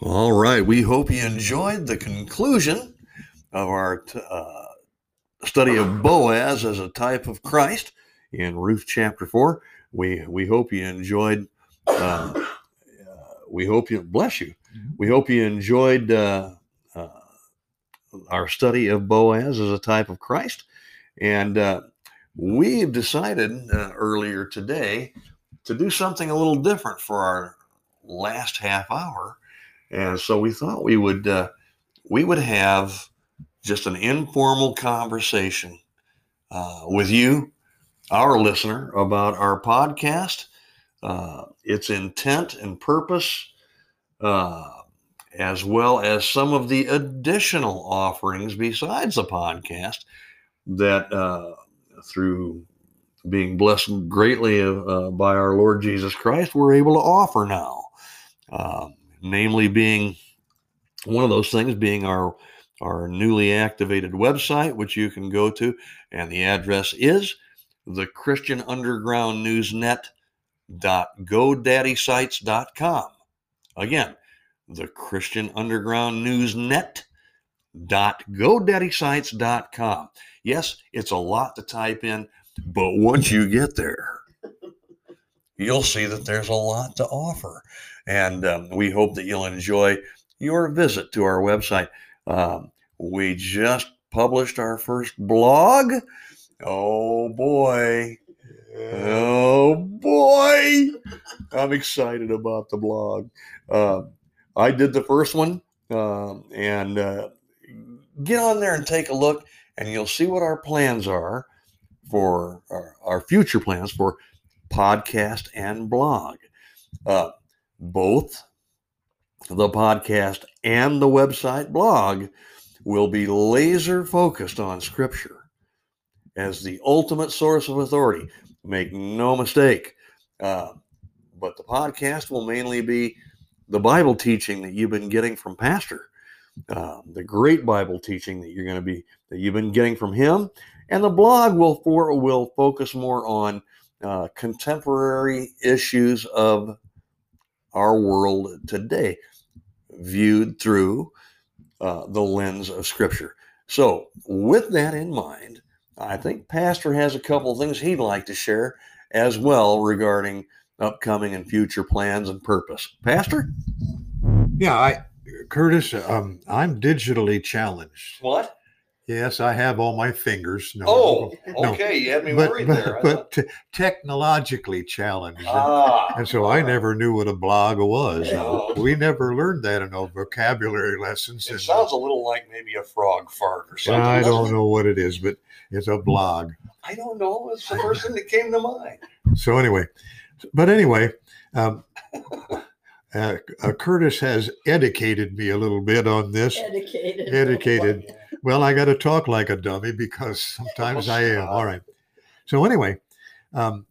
All right. We hope you enjoyed the conclusion of our t- uh, study of Boaz as a type of Christ in Ruth chapter 4. We, we hope you enjoyed, uh, uh, we hope you, bless you, we hope you enjoyed uh, uh, our study of Boaz as a type of Christ. And uh, we've decided uh, earlier today to do something a little different for our last half hour and so we thought we would uh, we would have just an informal conversation uh, with you, our listener, about our podcast, uh, its intent and purpose, uh, as well as some of the additional offerings besides the podcast that uh, through being blessed greatly uh, by our Lord Jesus Christ, we're able to offer now. Um, namely being one of those things being our our newly activated website, which you can go to, and the address is the Christian Underground Newsnet.godaddysites.com. Again, the Christian Underground Newsnet.godaddysites.com. Yes, it's a lot to type in, but once you get there, you'll see that there's a lot to offer. And um, we hope that you'll enjoy your visit to our website. Um, we just published our first blog. Oh boy. Oh boy. I'm excited about the blog. Uh, I did the first one. Um, and uh, get on there and take a look, and you'll see what our plans are for our, our future plans for podcast and blog. Uh, both the podcast and the website blog will be laser focused on Scripture as the ultimate source of authority. Make no mistake. Uh, but the podcast will mainly be the Bible teaching that you've been getting from Pastor, uh, the great Bible teaching that you're going to be that you've been getting from him, and the blog will for will focus more on uh, contemporary issues of our world today, viewed through uh, the lens of Scripture. So, with that in mind, I think Pastor has a couple of things he'd like to share as well regarding upcoming and future plans and purpose. Pastor? Yeah, I, Curtis, um, I'm digitally challenged. What? Yes, I have all my fingers. No, oh, no. okay. You had me but, worried but, there. I but thought- te- technologically challenged. And- ah, and so I never knew what a blog was. We never learned that in our vocabulary lessons. It and- sounds a little like maybe a frog fart or something. I don't know what it is, but it's a blog. I don't know. It's the first thing that came to mind. So anyway, but anyway, um, uh, uh, Curtis has educated me a little bit on this. Educated. Educated. Well, I got to talk like a dummy because sometimes I am. All right. So anyway, um,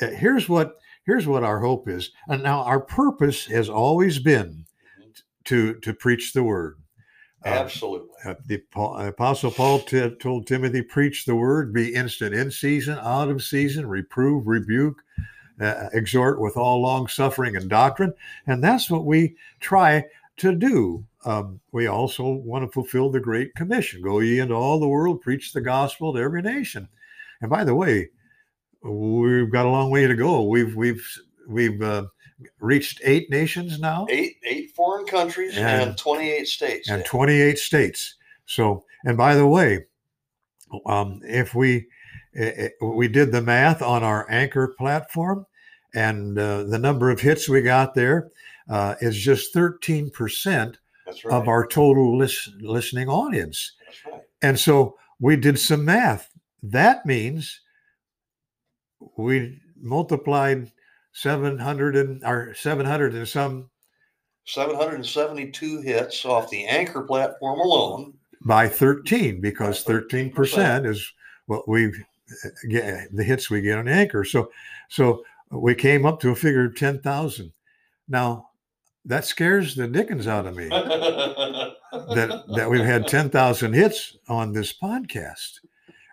uh, here's what here's what our hope is, and now our purpose has always been to to preach the word. Uh, Absolutely. uh, the Paul, Apostle Paul t- told Timothy, "Preach the word, be instant in season, out of season, reprove, rebuke, uh, exhort with all long suffering and doctrine," and that's what we try to do. Um, we also want to fulfill the Great Commission: "Go ye into all the world, preach the gospel to every nation." And by the way, we've got a long way to go. We've we've we've uh, reached eight nations now Eight eight foreign countries And- and, 28 states. and 28 states. So, and by the way, um, if we we did the math on our anchor platform, and uh, the number of hits we got there uh, is just 13 percent That's right. of our total lis- listening audience. That's right. And so we did some math. That means we multiplied 700 and or 700 and some 772 hits off the anchor platform alone. by 13 because By 13% is what we uh, get the hits we get on anchor so so we came up to a figure of 10,000 now that scares the dickens out of me that that we've had 10,000 hits on this podcast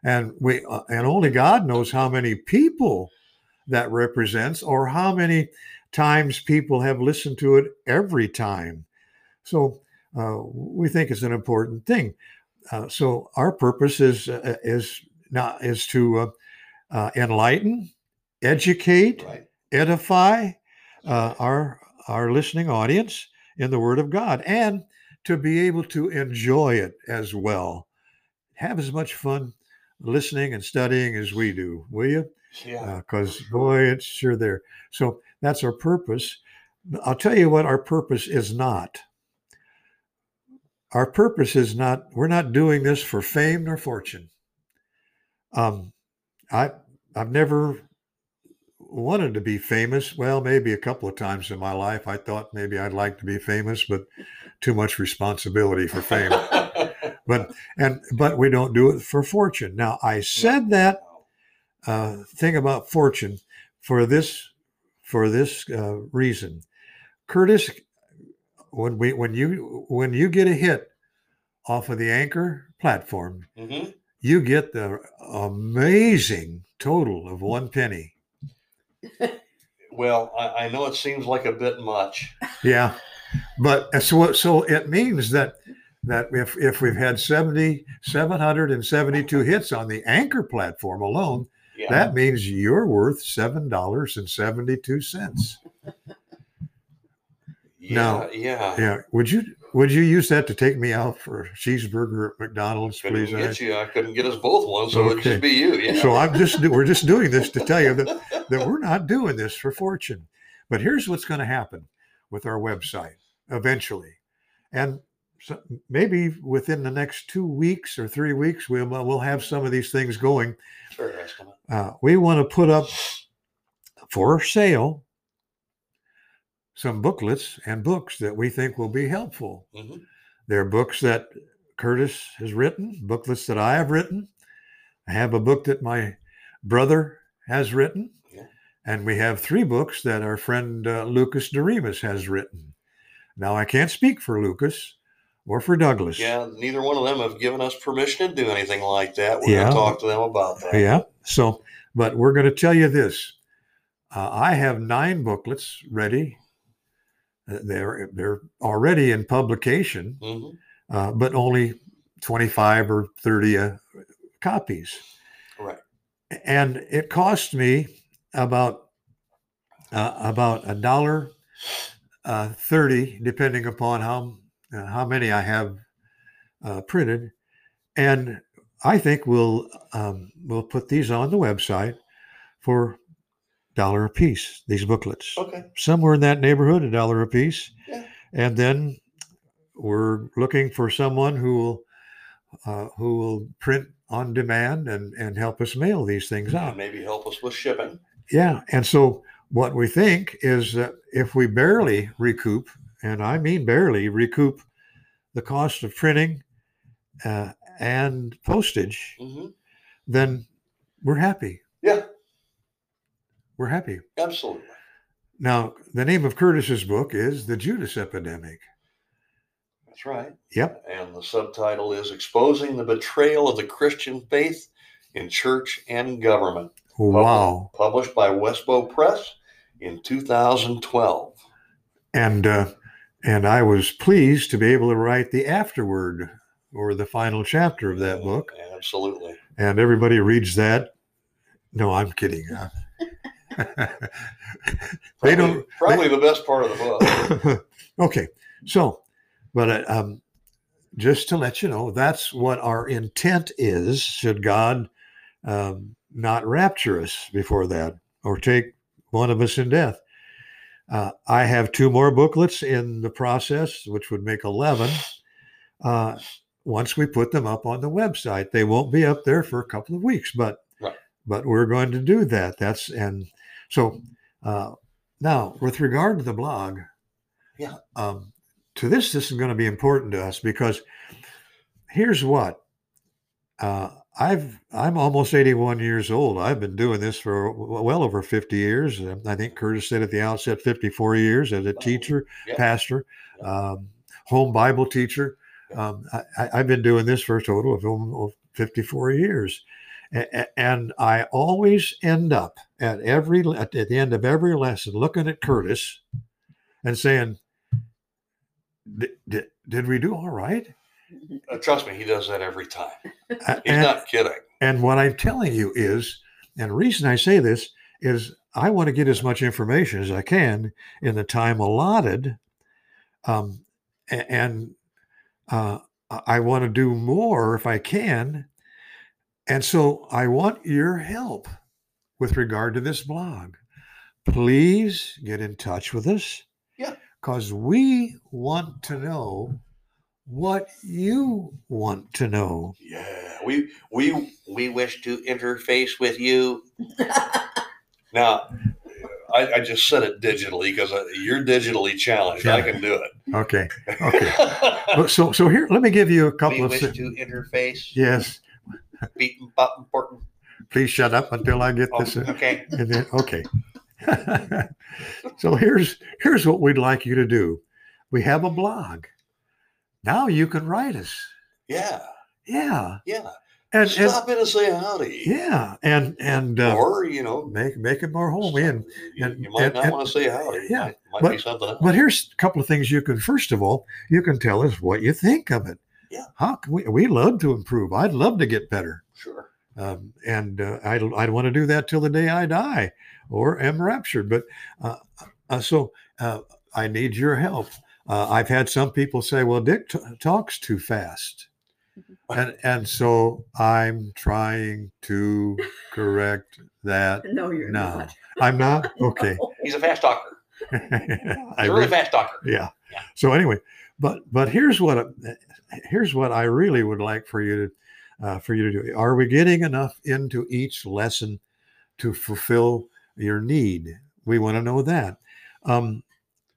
and we uh, and only God knows how many people that represents or how many times people have listened to it every time so uh, we think it's an important thing. Uh, so our purpose is uh, is not is to uh, uh, enlighten, educate, Right. edify uh, our our listening audience in the Word of God, and to be able to enjoy it as well. Have as much fun listening and studying as we do, will you? Yeah. Because boy, it's sure there. So that's our purpose. I'll tell you what our purpose is not. Our purpose is not. We're not doing this for fame nor fortune. Um, I I've never wanted to be famous. Well, maybe a couple of times in my life, I thought maybe I'd like to be famous, but too much responsibility for fame. but and but we don't do it for fortune. Now I said that uh, thing about fortune for this for this uh, reason, Curtis. When we when you when you get a hit off of the anchor platform, Mhm. you get the amazing total of one penny. Well, I, I know it seems like a bit much. Yeah, but uh, so so it means that that if if we've had 70 772 hits on the anchor platform alone, Yeah. that means you're worth seven dollars and seventy two cents. yeah. no. Yeah. Yeah, would you would you use that to take me out for a cheeseburger at McDonald's, Couldn't please? get you. I couldn't get us both one, so it'd just be you. Yeah. So I'm just we're just doing this to tell you that that we're not doing this for fortune. But here's what's going to happen with our website eventually, and so maybe within the next two weeks or three weeks, we'll we'll have some of these things going. Estimate. Uh, we want to put up for sale some booklets and books that we think will be helpful. Mhm. They're books that Curtis has written, booklets that I have written. I have a book that my brother has written. And we have three books that our friend uh, Lucas Doremus has written. Now, I can't speak for Lucas or for Douglas. Yeah. Neither one of them have given us permission to do anything like that. We're Yeah. going to talk to them about that. Yeah. So, but we're going to tell you this. Uh, I have nine booklets ready. Uh, They're they're already in publication, hmm uh, but only twenty five or thirty uh, copies. Right. And it cost me about uh, about a dollar uh, thirty, depending upon how uh, how many I have uh, printed. And I think we'll um, we'll put these on the website for dollar a piece. These booklets, Okay. somewhere in that neighborhood, a dollar a piece. Yeah. And then we're looking for someone who will uh, who will print on demand and and help us mail these things And out. maybe help us with shipping. Yeah. And so what we think is that if we barely recoup, and I mean barely recoup, the cost of printing uh, and postage, hmm then we're happy. Yeah. We're happy. Absolutely. Now, the name of Curtis's book is The Judas Epidemic. That's right. Yep. And the subtitle is Exposing the Betrayal of the Christian Faith in Church and Government. Wow. Published by Westbow Press in 2012. And uh, and I was pleased to be able to write the afterword or the final chapter of that book. Absolutely. And everybody reads that. No, I'm kidding. they Probably, don't. Probably the best part of the book. okay, so, but uh, um, just to let you know, that's what our intent is. Should God um, not rapture us before that, or take one of us in death? Uh, I have two more booklets in the process, which would make eleven. Uh, once we put them up on the website, they won't be up there for a couple of weeks, but Right. but we're going to do that. That's and so uh, now with regard to the blog, Yeah. um, to this, this is going to be important to us because here's what uh, I've I'm almost 81 years old. I've been doing this for well over 50 years. I think Curtis said at the outset 54 years as a teacher, yeah. pastor, um, home Bible teacher. Um, I, I- I've been doing this for a total of almost 54 years. And I always end up at every at the end of every lesson looking at Curtis and saying, did, did we do all right? Uh, trust me, he does that every time. He's and, not kidding. and what I'm telling you is, and the reason I say this is I want to get as much information as I can in the time allotted. Um, and uh, I I want to do more if I can. And so I want your help with regard to this blog. Please get in touch with us. Yeah. Because we want to know what you want to know. Yeah, we we we wish to interface with you. Now, I, I just said it digitally because you're digitally challenged. I can do it. Okay. Okay. So so here, let me give you a we couple of. wish thi- to interface. yes. Beaten, but important. Please shut up until I get uh, Oh, this. okay. And then okay. so here's here's what we'd like you to do. We have a blog. Now you can write us. Yeah. Yeah. Yeah. And, and Stop in and say howdy. yeah. And and uh, Or you know, make make it more homey. And you, and- you might and- not and- want to say howdy. yeah, might, might but- be something else. but here's a couple of things you can first of all, you can tell us what you think of it. Yeah. How can we we love to improve. I'd love to get better. Sure. um, and uh, I'd, I'd want to do that till the day I die or am raptured. But uh, uh, so uh, I need your help. Uh, I've had some people say, "Well, Dick t- talks too fast," and and so I'm trying to correct that. No, you're No. not. I'm not okay. He's a fast talker. I He's a really fast talker. yeah. Yeah. So anyway, but but here's what I- here's what I really would like for you to uh, for you to do. Are we getting enough into each lesson to fulfill your need? We want to know that. Um,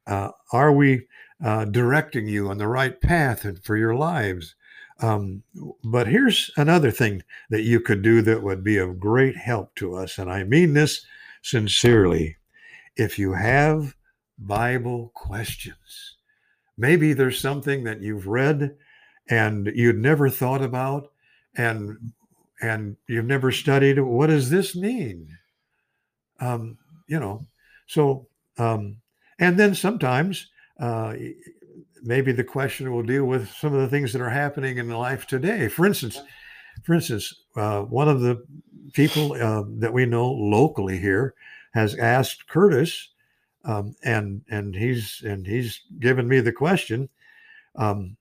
uh, are we uh, directing you on the right path and for your lives? Um, but here's another thing that you could do that would be of great help to us, and I mean this sincerely. If you have Bible questions, maybe there's something that you've read and you'd never thought about, and and you've never studied. What does this mean? Um, you know, so um, and then sometimes uh, maybe the question will deal with some of the things that are happening in life today. For instance, for instance, uh, one of the people uh, that we know locally here has asked Curtis, um, and and he's and he's given me the question: um,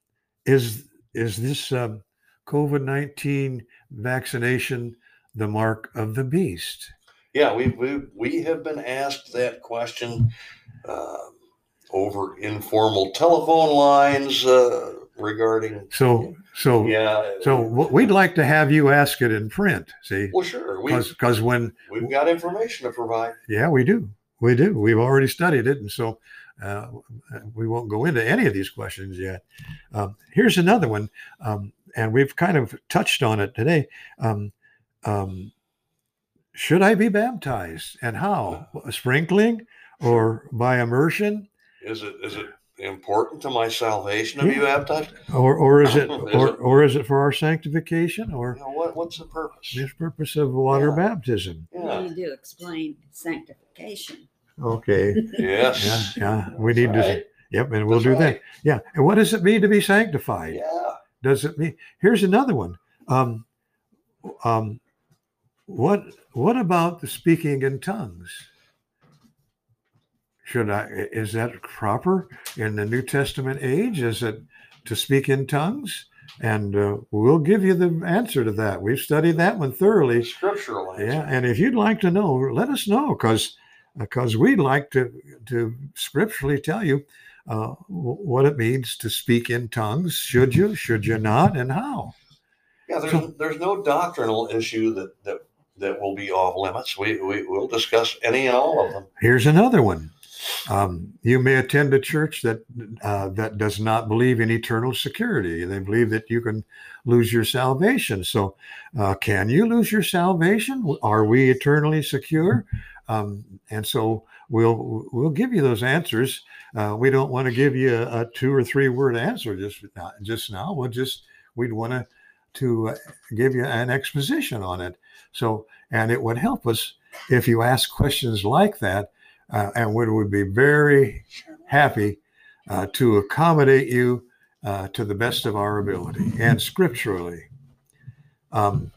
Is is this um, COVID nineteen vaccination the mark of the beast? Yeah, we we we have been asked that question uh, over informal telephone lines uh, regarding. So so Yeah. so we'd like to have you ask it in print. See, Well, sure. Because when we've got information to provide. Yeah, we do. We do. We've already studied it, and so uh, we won't go into any of these questions yet. Um, here's another one, um, and we've kind of touched on it today. Um, um, should I be baptized, and how? Sprinkling or by immersion, Is it is it important to my salvation to be baptized? or or is it, Is or, it- or is it for our sanctification, You or know, what what's the purpose? this purpose of water Yeah. baptism? Yeah. You do explain sanctification. Okay. Yes. Yeah, yeah. We That's need to. right. Yep, and we'll That's do that. Yeah. And what does it mean to be sanctified? Yeah. does it mean here's another one um um what what about the speaking in tongues should i is that proper in the new testament age is it to speak in tongues and uh, we'll give you the answer to that we've studied that one thoroughly scriptural answer. yeah and if you'd like to know let us know because because we'd like to to scripturally tell you uh, wh- what it means to speak in tongues should you should you not and how Yeah, there's So- there's no doctrinal issue that that that will be off limits. We we will discuss any and all of them. here's another one um, you may attend a church that uh, that does not believe in eternal security. They believe that you can lose your salvation. So uh, can you lose your salvation? Are we eternally secure? Um, and so we'll we'll give you those answers. Uh, we don't want to give you a, a two or three word answer just now, just now. We'll just we'd want to to uh, give you an exposition on it. So and it would help us if you ask questions like that uh, and we would be very happy uh, to accommodate you uh, to the best of our ability and scripturally. Um,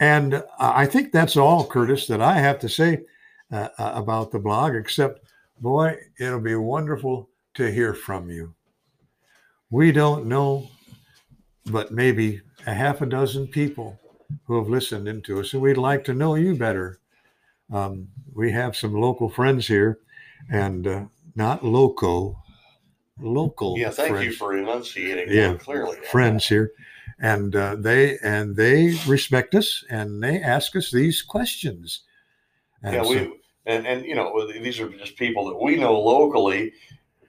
and I think that's all, Curtis, that I have to say uh, uh, about the blog, except, boy, it'll be wonderful to hear from you. We don't know, but maybe a half a dozen people who have listened into us, and we'd like to know you better. Um, we have some local friends here, and uh, not loco, local. Yeah, thank you for enunciating Yeah, clearly. friends here and uh, they and they respect us and they ask us these questions and Yeah, so- we and and you know these are just people that we know locally.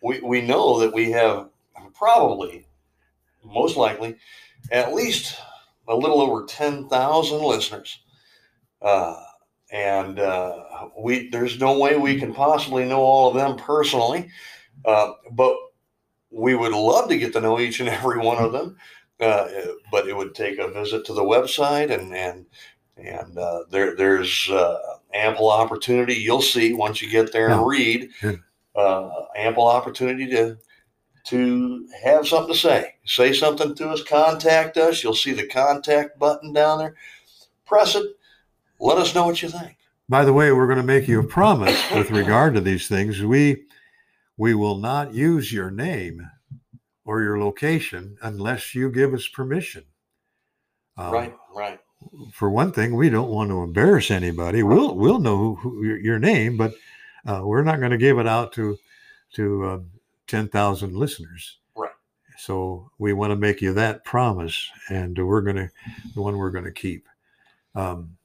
We we know that we have probably, most likely, at least a little over ten thousand listeners. Uh, and uh, we there's no way we can possibly know all of them personally, uh, but we would love to get to know each and every one of them. Uh, but it would take a visit to the website, and and and uh, there there's uh, ample opportunity. You'll see once you get there and read, uh, ample opportunity to to have something to say. Say something to us. Contact us. You'll see the contact button down there. Press it. Let us know what you think. by the way we're going to make you a promise with regard to these things we we will not use your name or your location unless you give us permission Um, right. Right. for one thing we don't want to embarrass anybody we'll we'll know who, who your, your name but uh, we're not going to give it out to to um, 10,000 listeners Right. so we want to make you that promise and we're going to the one we're going to keep um,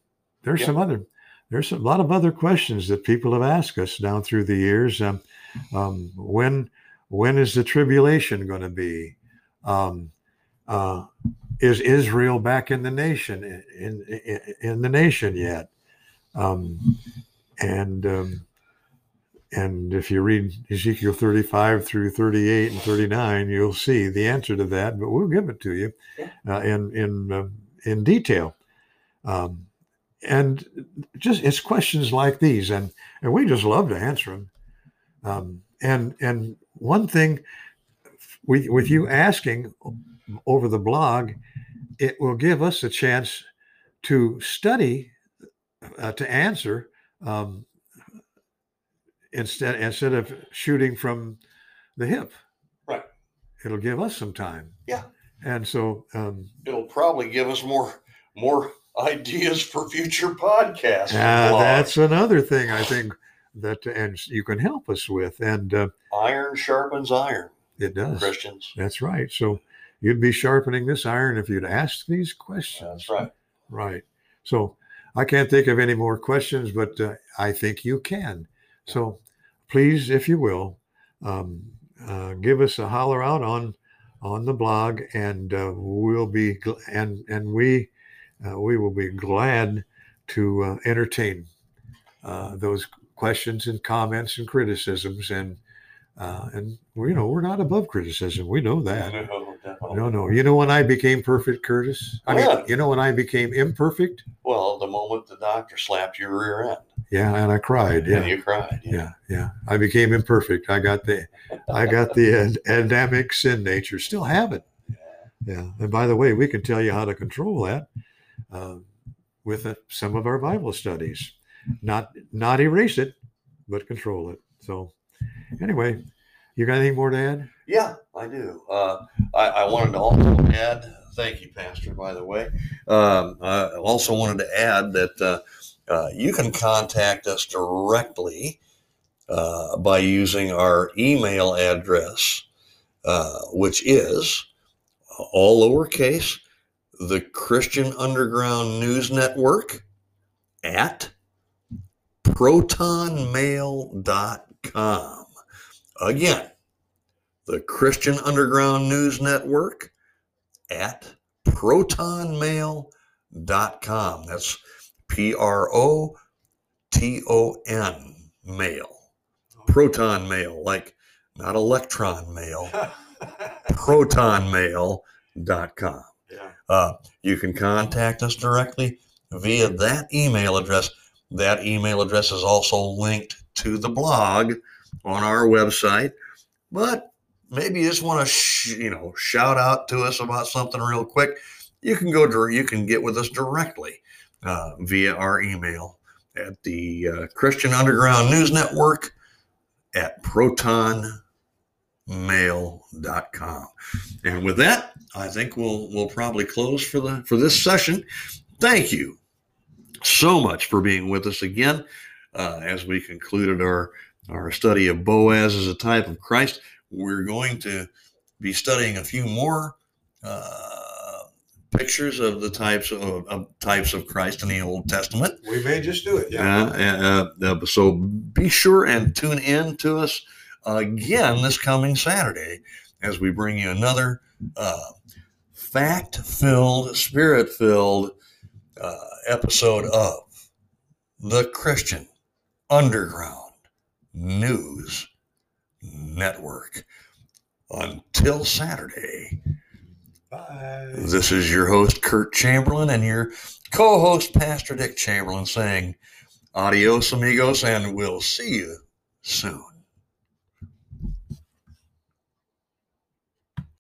there's some other there's a lot of other questions that people have asked us down through the years um, um, when when is the tribulation going to be um, uh, is Israel back in the nation in in, in the nation yet? Um, and um, and if you read Ezekiel 35 through 38 and 39, you'll see the answer to that. But we'll give it to you uh, in in uh, in detail. Um, and just it's questions like these, and and we just love to answer them. Um, and and one thing with with you asking over the blog, it will give us a chance to study uh, to answer um, instead instead of shooting from the hip. Right. It'll give us some time. Yeah. And so um, It'll probably give us more more ideas for future podcasts. uh, that's another thing I think that and you can help us with, and uh, iron sharpens iron, it does. Christians. That's right. So you'd be sharpening this iron if you'd ask these questions. That's right. Right. So I can't think of any more questions, but uh, I think you can. So please, if you will, um, uh, give us a holler out on on the blog, and uh, we'll be gl- and and we we will be glad to uh, entertain uh, those questions and comments and criticisms and uh, and you know we're not above criticism. We know that. No, no. No, no. You know when I became perfect, Curtis? I mean, you know when I became imperfect? Well, the moment the doctor slapped your rear end Yeah, and I cried. and Yeah. you cried. Yeah, yeah. I became imperfect. I got the I got the Adamic sin nature. Still have it. Yeah. And by the way, we can tell you how to control that uh, with uh, some of our Bible studies. Not not erase it, but control it. So anyway, you got anything more to add? Yeah, I do. Uh, I, I wanted to also add, thank you, Pastor, by the way. Um, I also wanted to add that uh, uh, you can contact us directly uh, by using our email address, uh, which is all lowercase, the Christian Underground News Network at protonmail.com. Again, the Christian Underground News Network at protonmail.com. That's P R O T O N mail. Proton mail, like not electron mail, protonmail.com. Yeah. Uh, you can contact us directly via that email address. That email address is also linked to the blog on our website, but maybe you just want to, sh- you know, shout out to us about something real quick, you can go, dir- you can get with us directly uh, via our email at the uh, Christian Underground News Network at protonmail.com. And with that, I think we'll we'll probably close for the for this session. Thank you so much for being with us again uh, as we concluded our our study of Boaz as a type of Christ. We're going to be studying a few more uh, pictures of the types of, of types of Christ in the Old Testament. We may just do it. Yeah. Uh, uh, uh, so be sure and tune in to us again this coming Saturday as we bring you another uh, fact filled, spirit filled uh, episode of the Christian Underground News Network. Until Saturday, Bye. this is your host, Kurt Chamberlain, and your co host, Pastor Dick Chamberlain, saying adios, amigos, and we'll see you soon.